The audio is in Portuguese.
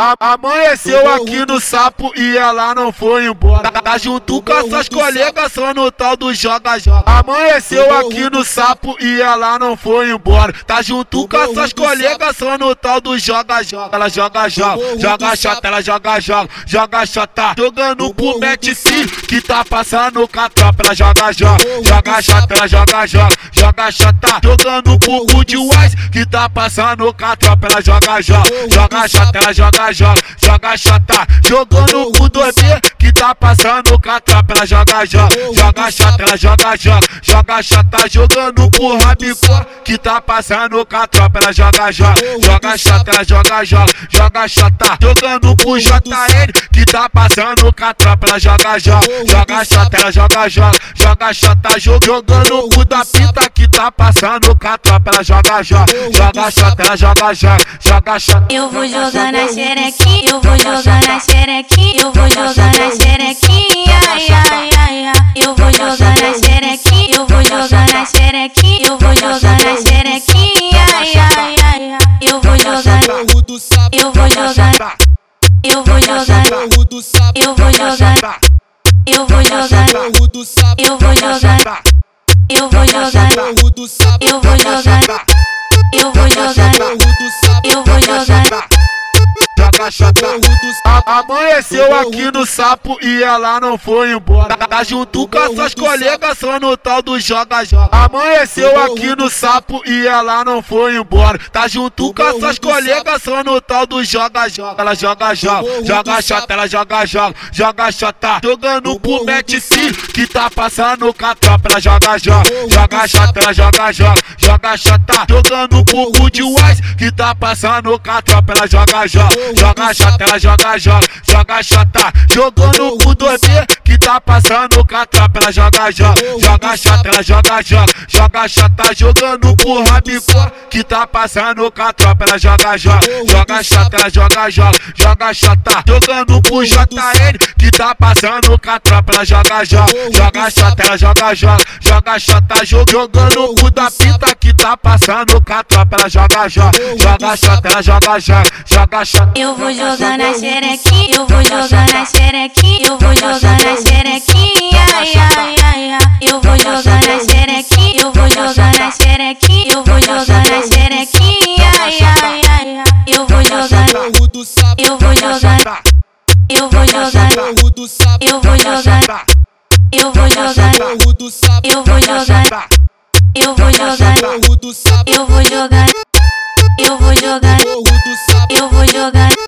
Amanheceu aqui no sapo e ela não foi embora. Tá junto com essas colegas só no tal do joga-joga. Amanheceu aqui no sapo e ela não foi embora. Tá junto com essas colegas só no tal do joga-joga. Ela joga-joga, joga chata, ela joga-joga, joga chata. Jogando pro Match que tá passando com a tropa. Ela joga-joga, joga chata, ela joga-joga, joga chata. Jogando pro Good Wise que tá passando com a tropa. Ela joga-joga, joga chata, ela joga joga, chata, jogando pro 2B que tá passando com a tropa, ela joga, joga, joga chata, ela joga, joga, joga chata, jogando pro rabicó que tá passando com a tropa, ela joga, joga, joga chata, ela joga, joga, joga chata, jogando pro JN que tá passando com a tropa, ela joga, joga, joga chata, ela joga, joga, joga chata, jogando pro da pinta que tá passando com a tropa, ela joga, joga, joga chata, ela joga, joga, joga chata. Eu vou jogar na xereca xerequinha, eu vou jogar na xerequinha, eu vou jogar na xerequinha, ai ai ai ai. Eu vou jogar na xerequinha, eu vou jogar na xerequinha, eu vou jogar na xerequinha, ai ai ai ai. Eu vou jogar, eu vou jogar, eu vou jogar, eu vou jogar, eu vou jogar, eu vou jogar, eu vou jogar, eu vou jogar, eu vou jogar, eu vou jogar chata. Amanheceu aqui no sapo e ela não foi embora. Tá junto com essas colegas só no tal do joga-joga. Amanheceu aqui no sapo e ela não foi embora. Tá junto com essas colegas só no tal do joga-joga. Ela joga-joga, joga chata, ela joga-joga, joga chata. Jogando pro Match que tá passando com a tropa. Ela joga-joga, joga chata, ela joga-joga, joga chata. Jogando pro Good Wise que tá passando com a tropa. Ela joga-joga joga chata, ela joga, joga, joga chata. Jogando o 2B que tá passando com a tropa, ela joga, joga, joga chata, ela joga, joga, joga chata. Jogando pro rabicó que tá passando com a tropa, ela joga, joga, joga chata, ela joga, joga, joga chata. Jogando pro JN que tá passando com a tropa, ela joga, joga, joga chata, ela joga, joga, joga chata. Jogando pro da pinta que tá passando com a tropa, ela joga, joga, joga chata, ela joga, joga, joga chata vou jogar na xerequinha, eu vou jogar na xerequinha, eu vou jogar na xerequinha, ai ai ai ai. Eu vou jogar na xerequinha, eu vou jogar na xerequinha, eu vou jogar na xerequinha, ai ai ai ai. Eu vou jogar, eu vou jogar, eu vou jogar, eu vou jogar, eu vou jogar, eu vou jogar, eu vou jogar, eu vou jogar, eu vou jogar, eu vou jogar.